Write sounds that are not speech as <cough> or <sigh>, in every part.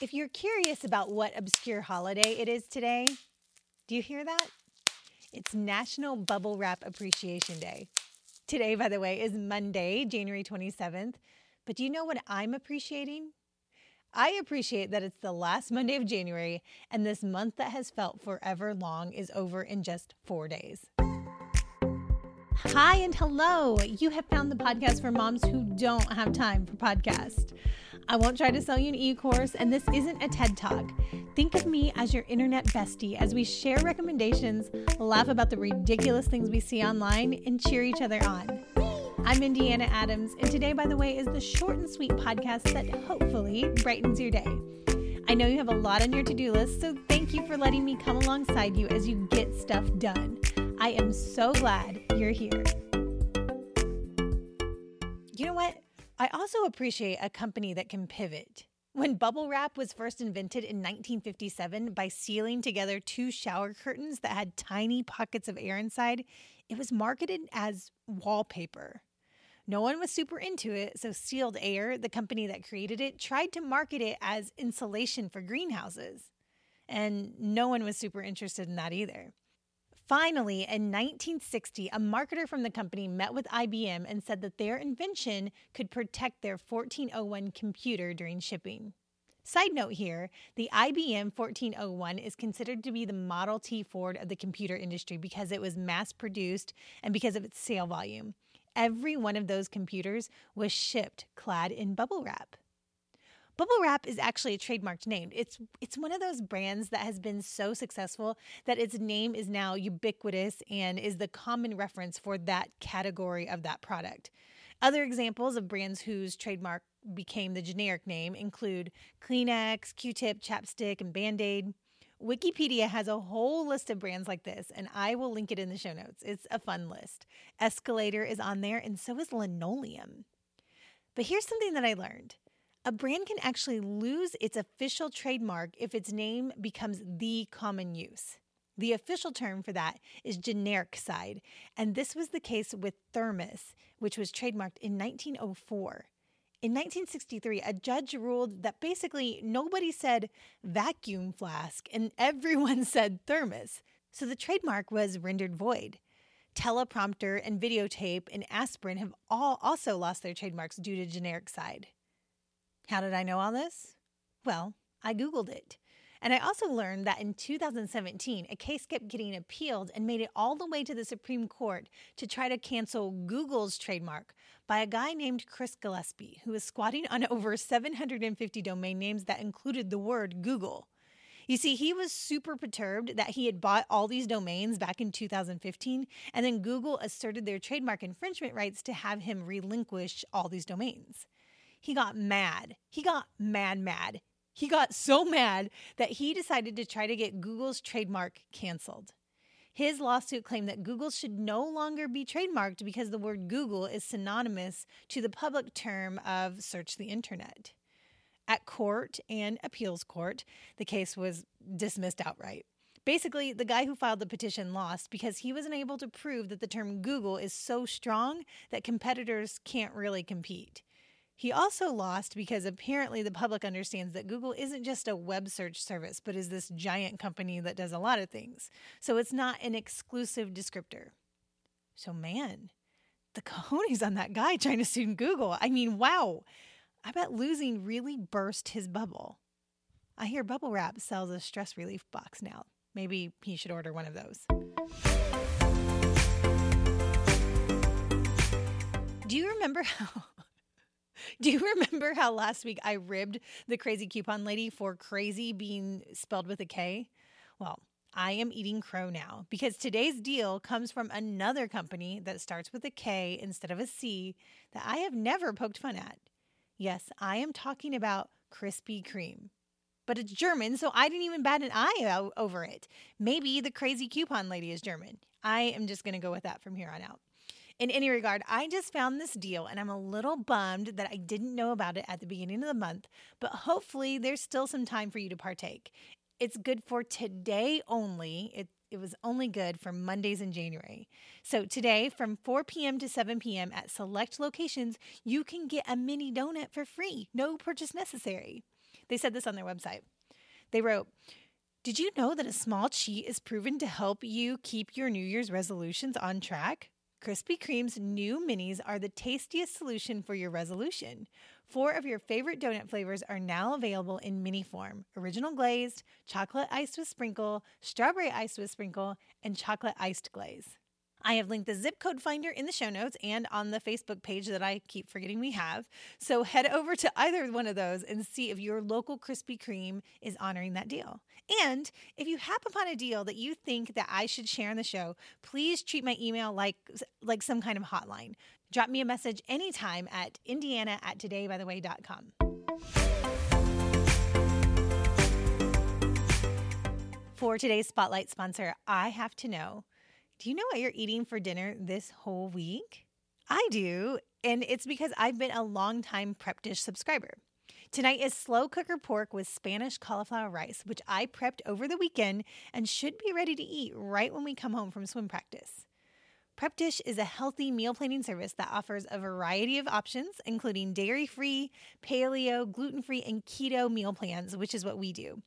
If you're curious about what obscure holiday it is today, do you hear that? It's National Bubble Wrap Appreciation Day. Today, by the way, is Monday, January 27th. But do you know what I'm appreciating? I appreciate that it's the last Monday of January and this month that has felt forever long is over in just four days. Hi and hello. You have found the podcast for moms who don't have time for podcast. I won't try to sell you an e course, and this isn't a TED Talk. Think of me as your internet bestie as we share recommendations, laugh about the ridiculous things we see online, and cheer each other on. I'm Indiana Adams, and today, by the way, is the short and sweet podcast that hopefully brightens your day. I know you have a lot on your to do list, so thank you for letting me come alongside you as you get stuff done. I am so glad you're here. You know what? I also appreciate a company that can pivot. When bubble wrap was first invented in 1957 by sealing together two shower curtains that had tiny pockets of air inside, it was marketed as wallpaper. No one was super into it, so Sealed Air, the company that created it, tried to market it as insulation for greenhouses. And no one was super interested in that either. Finally, in 1960, a marketer from the company met with IBM and said that their invention could protect their 1401 computer during shipping. Side note here the IBM 1401 is considered to be the Model T Ford of the computer industry because it was mass produced and because of its sale volume. Every one of those computers was shipped clad in bubble wrap. Bubble wrap is actually a trademarked name. It's it's one of those brands that has been so successful that its name is now ubiquitous and is the common reference for that category of that product. Other examples of brands whose trademark became the generic name include Kleenex, Q-tip, Chapstick, and Band-Aid. Wikipedia has a whole list of brands like this, and I will link it in the show notes. It's a fun list. Escalator is on there, and so is linoleum. But here's something that I learned a brand can actually lose its official trademark if its name becomes the common use. The official term for that is genericide, and this was the case with Thermos, which was trademarked in 1904. In 1963, a judge ruled that basically nobody said vacuum flask and <laughs> everyone said thermos, so the trademark was rendered void. Teleprompter and videotape and aspirin have all also lost their trademarks due to genericide. How did I know all this? Well, I Googled it. And I also learned that in 2017, a case kept getting appealed and made it all the way to the Supreme Court to try to cancel Google's trademark by a guy named Chris Gillespie, who was squatting on <laughs> over 750 domain names that included the word Google. You see, he was super perturbed that he had bought all these domains back in 2015, and then Google asserted their trademark infringement rights to have him relinquish all these domains he got mad. He got mad, mad. He got so mad that he decided to try to get Google's trademark canceled. His lawsuit claimed that Google should no longer be trademarked because the word Google is synonymous to the public term of search the internet. At court and appeals court, the case was dismissed outright. Basically, the guy who filed the petition lost because he was unable to prove that the term Google is so strong that competitors can't really compete. He also lost because apparently the public understands that Google isn't just a web search service, but is this giant company that does a lot of things. So it's not an exclusive descriptor. So, man, the cojones on that guy trying to sue Google. I mean, wow. I bet losing really burst his bubble. I hear Bubble Wrap sells a stress relief box now. Maybe he should order one of those. Do you remember <laughs> how Do you <laughs> remember how last week I ribbed the Krazy Coupon Lady for crazy being spelled with a K? Well, I am eating crow now because today's deal comes from another company that starts with a K instead of a C that I have never poked fun at. Yes, I am talking about Krispy Kreme. But it's German, so I didn't even bat an eye over it. Maybe the Krazy Coupon Lady is German. I am just going to go with that from here on out. In any regard, I just found this deal and I'm a little bummed that I didn't know about it at the beginning of the month, but hopefully there's still some time for you to partake. It's good for today only. It it was only good for Mondays in January. So today, from 4 p.m. to 7 p.m. at select locations, you can get a mini donut for free, no purchase necessary. They said this on their website. They wrote, Did you know that a small cheat is proven to help you keep your New Year's resolutions on track? Krispy Kreme's new minis are the tastiest solution for your resolution. Four of your favorite donut flavors are now available in mini form original glazed, chocolate iced with sprinkle, strawberry iced with sprinkle, and chocolate iced glaze. I have linked the zip code finder in the show notes and on the Facebook page that I keep forgetting we have. So head over to either one of those and see if your local Krispy Kreme is honoring that deal. And if you happen upon a deal that you think that I should share on the show, please treat my email like like some kind of hotline. Drop me a message anytime at indiana at todaybytheway.com. For today's spotlight sponsor, I have to know do you know what you're eating for dinner this whole week? I do, and it's because I've been a long-time Prep Dish subscriber. Tonight is slow cooker pork with Spanish cauliflower rice, which I prepped over the weekend and should be ready to eat right when we come home from swim practice. Prep Dish is a healthy meal planning service that offers a variety of options, including dairy free, paleo, gluten free, and keto meal plans, which is what we do.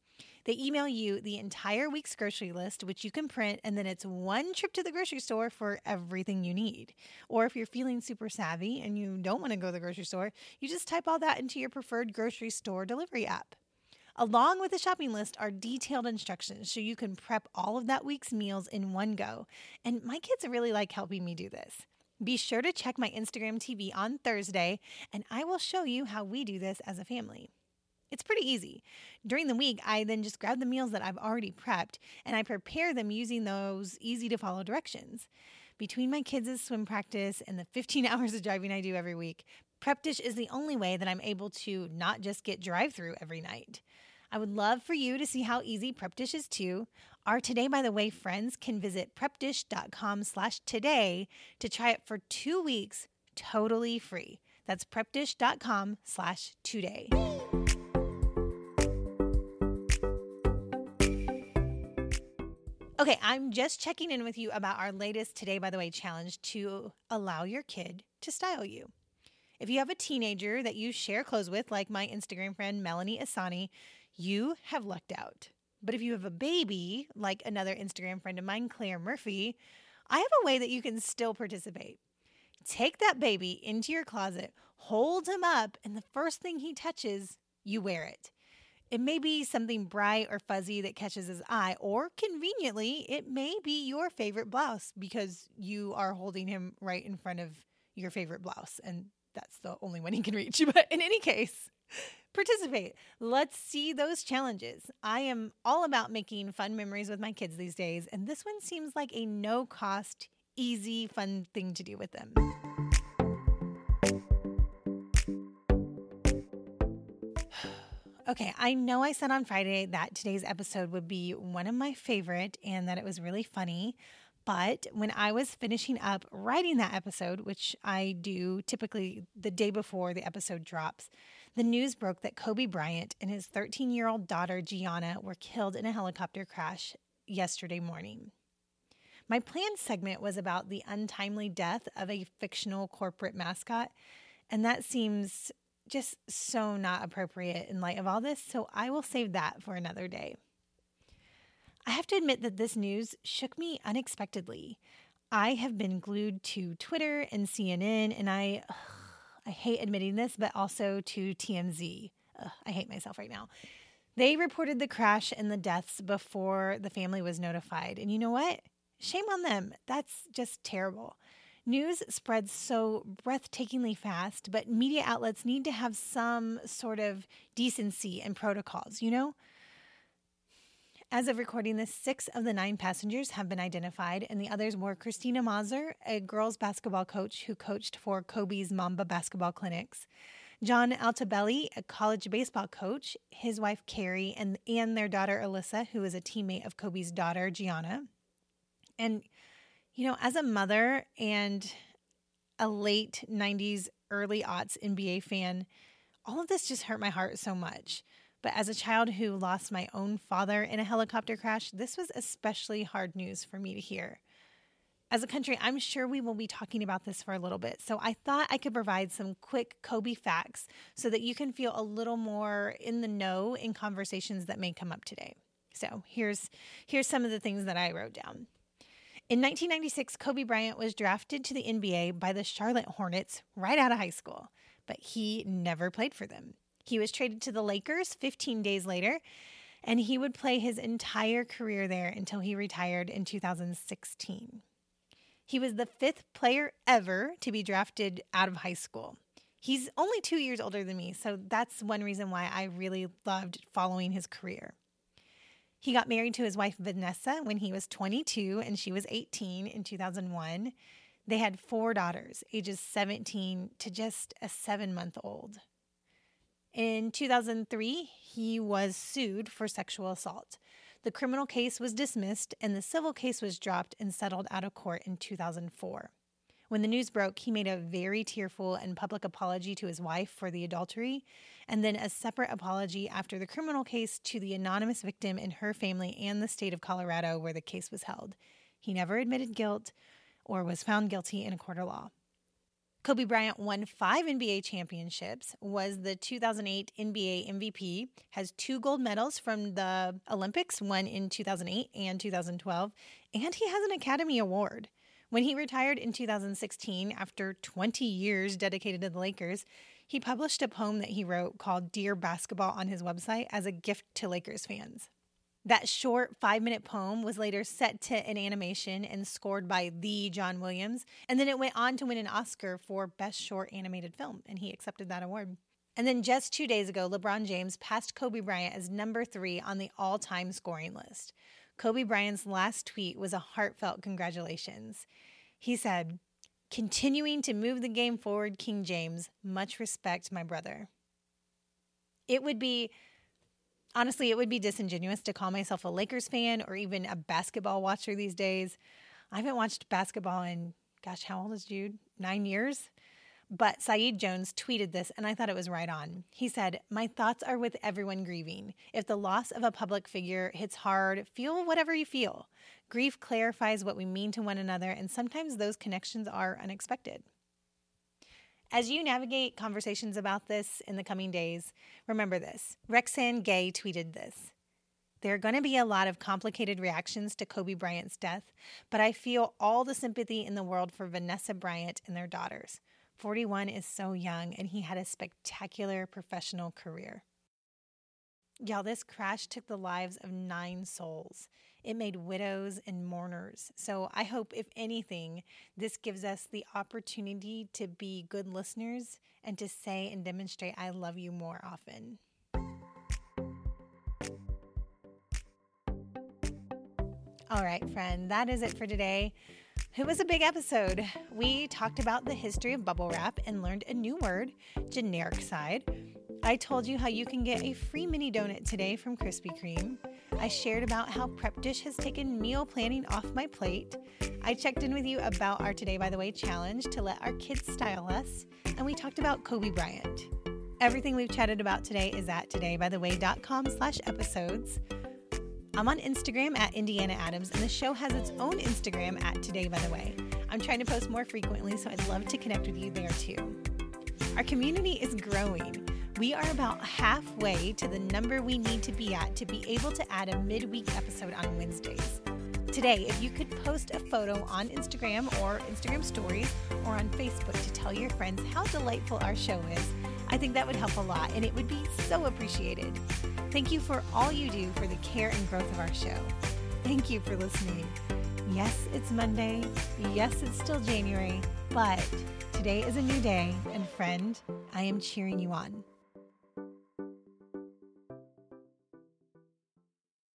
They email you the entire week's grocery list, which you can print, and then it's one trip to the grocery store for everything you need. Or if you're feeling super savvy and you don't want to go to the grocery store, you just type all that into your preferred grocery store delivery app. Along with the shopping list are detailed instructions so you can prep all of that week's meals in one go. And my kids really like helping me do this. Be sure to check my Instagram TV on Thursday, and I will show you how we do this as a family. It's pretty easy. During the week, I then just grab the meals that I've already prepped and I prepare them using those easy to follow directions. Between my kids' swim practice and the 15 <laughs> hours of driving I do every week, Prep Dish is the only way that I'm able to not just get drive through every night. I would love for you to see how easy Prep Dish is too. Our Today by the Way friends can visit prepdish.com slash today to try it for two weeks totally free. That's prepdish.com slash today. Okay, I'm just checking in with you about our latest Today by the Way challenge to allow your kid to style you. If you have a teenager that you share clothes with, like my Instagram friend Melanie Asani, you have lucked out. But if you have a baby, like another Instagram friend of mine, Claire Murphy, I have a way that you can still participate. Take that baby into your closet, hold him up, and the first thing he touches, you wear it. It may be something bright or fuzzy that catches his eye, or conveniently, it may be your favorite blouse because you are holding him right in front of your favorite blouse, and that's the only one he can reach. <laughs> But in any case, participate. Let's see those challenges. I am all about making fun memories with my kids these days, and this one seems like a no cost, easy, fun thing to do with them. Okay, I know I said on Friday that today's episode would be one of my favorite and that it was really funny. But when I was finishing up writing that episode, which I do typically the day before the episode drops, the news broke that Kobe Bryant and his 13 year old daughter, Gianna, were killed in a helicopter crash yesterday morning. My planned segment was about the untimely death of a fictional corporate mascot, and that seems just so not appropriate in light of all this, so I will save that for another day. I have to admit that this news shook me unexpectedly. I have been glued to Twitter and CNN, and I, ugh, I hate admitting this, but also to TMZ. Ugh, I hate myself right now. They reported the crash and the deaths before the family was notified. And you know what? Shame on them. That's just terrible. News spreads so breathtakingly fast, but media outlets need to have some sort of decency and protocols, you know? As of recording this, six of the nine passengers have been identified, and the others were Christina Mauser, a girls basketball coach who coached for Kobe's Mamba basketball clinics, John Altobelli, a college baseball coach, his wife Carrie, and, and their daughter Alyssa, who is a teammate of Kobe's daughter Gianna. And you know, as a mother and a late 90s, early aughts NBA fan, all of this just hurt my heart so much. But as a child who lost my own father in a helicopter crash, this was especially hard news for me to hear. As a country, I'm sure we will be talking about this for a little bit. So I thought I could provide some quick Kobe facts so that you can feel a little more in the know in conversations that may come up today. So here's here's some of the things that I wrote down. In 1996, Kobe Bryant was drafted to the NBA by the Charlotte Hornets right out of high school, but he never played for them. He was traded to the Lakers 15 days later, and he would play his entire career there until he retired in 2016. He was the fifth player ever to be drafted out of high school. He's only two years older than me, so that's one reason why I really loved following his career. He got married to his wife Vanessa when he was 22 and she was 18 in 2001. They had four daughters, ages 17 to just a seven month old. In 2003, he was sued for sexual assault. The criminal case was dismissed and the civil case was dropped and settled out of court in 2004. When the news broke, he made a very tearful and public apology to his wife for the adultery, and then a separate apology after the criminal case to the anonymous victim and her family and the state of Colorado where the case was held. He never admitted guilt or was found guilty in a court of law. Kobe Bryant won five NBA championships, was the 2008 NBA MVP, has two gold medals from the Olympics, one in 2008 and 2012, and he has an Academy Award. When he retired in 2016, after 20 years dedicated to the Lakers, he published a poem that he wrote called Dear Basketball on his website as a gift to Lakers fans. That short five minute poem was later set to an animation and scored by the John Williams. And then it went on to win an Oscar for Best Short Animated Film, and he accepted that award. And then just two days ago, LeBron James passed Kobe Bryant as number three on the all time scoring list. Kobe Bryant's last tweet was a heartfelt congratulations. He said, Continuing to move the game forward, King James, much respect, my brother. It would be honestly, it would be disingenuous to call myself a Lakers fan or even a basketball watcher these days. I haven't watched basketball in, gosh, how old is Jude? Nine years? But Saeed Jones tweeted this, and I thought it was right on. He said, My thoughts are with everyone grieving. If the loss of a public figure hits hard, feel whatever you feel. Grief clarifies what we mean to one another, and sometimes those connections are unexpected. As you navigate conversations about this in the coming days, remember this. Roxane Gay tweeted this. There are going to be a lot of complicated reactions to Kobe Bryant's death, but I feel all the sympathy in the world for Vanessa Bryant and their daughters. 41 is so young, and he had a spectacular professional career. Y'all, this crash took the lives of nine souls. It made widows and mourners. So I hope, if anything, this gives us the opportunity to be good listeners and to say and demonstrate, I love you more often. All right, friend, that is it for today. It was a big episode. We talked about the history of bubble wrap and learned a new word, genericide. I told you how you can get a free mini donut today from Krispy Kreme. I shared about how Prep Dish has taken meal planning off my plate. I checked in with you about our Today by the Way challenge to let our kids style us, and we talked about Kobe Bryant. Everything we've chatted about today is at todaybytheway.com slash episodes. I'm on Instagram at Indiana Adams, and the show has its own Instagram at Today by the Way. I'm trying to post more frequently, so I'd love to connect with you there too. Our community is growing. We are about halfway to the number we need to be at to be able to add a midweek episode on Wednesdays. Today, if you could post a photo on Instagram or Instagram stories or on Facebook to tell your friends how delightful our show is, I think that would help a lot and it would be so appreciated. Thank you for all you do for the care and growth of our show. Thank you for listening. Yes, it's Monday. Yes, it's still January, but today is a new day, and friend, I am cheering you on.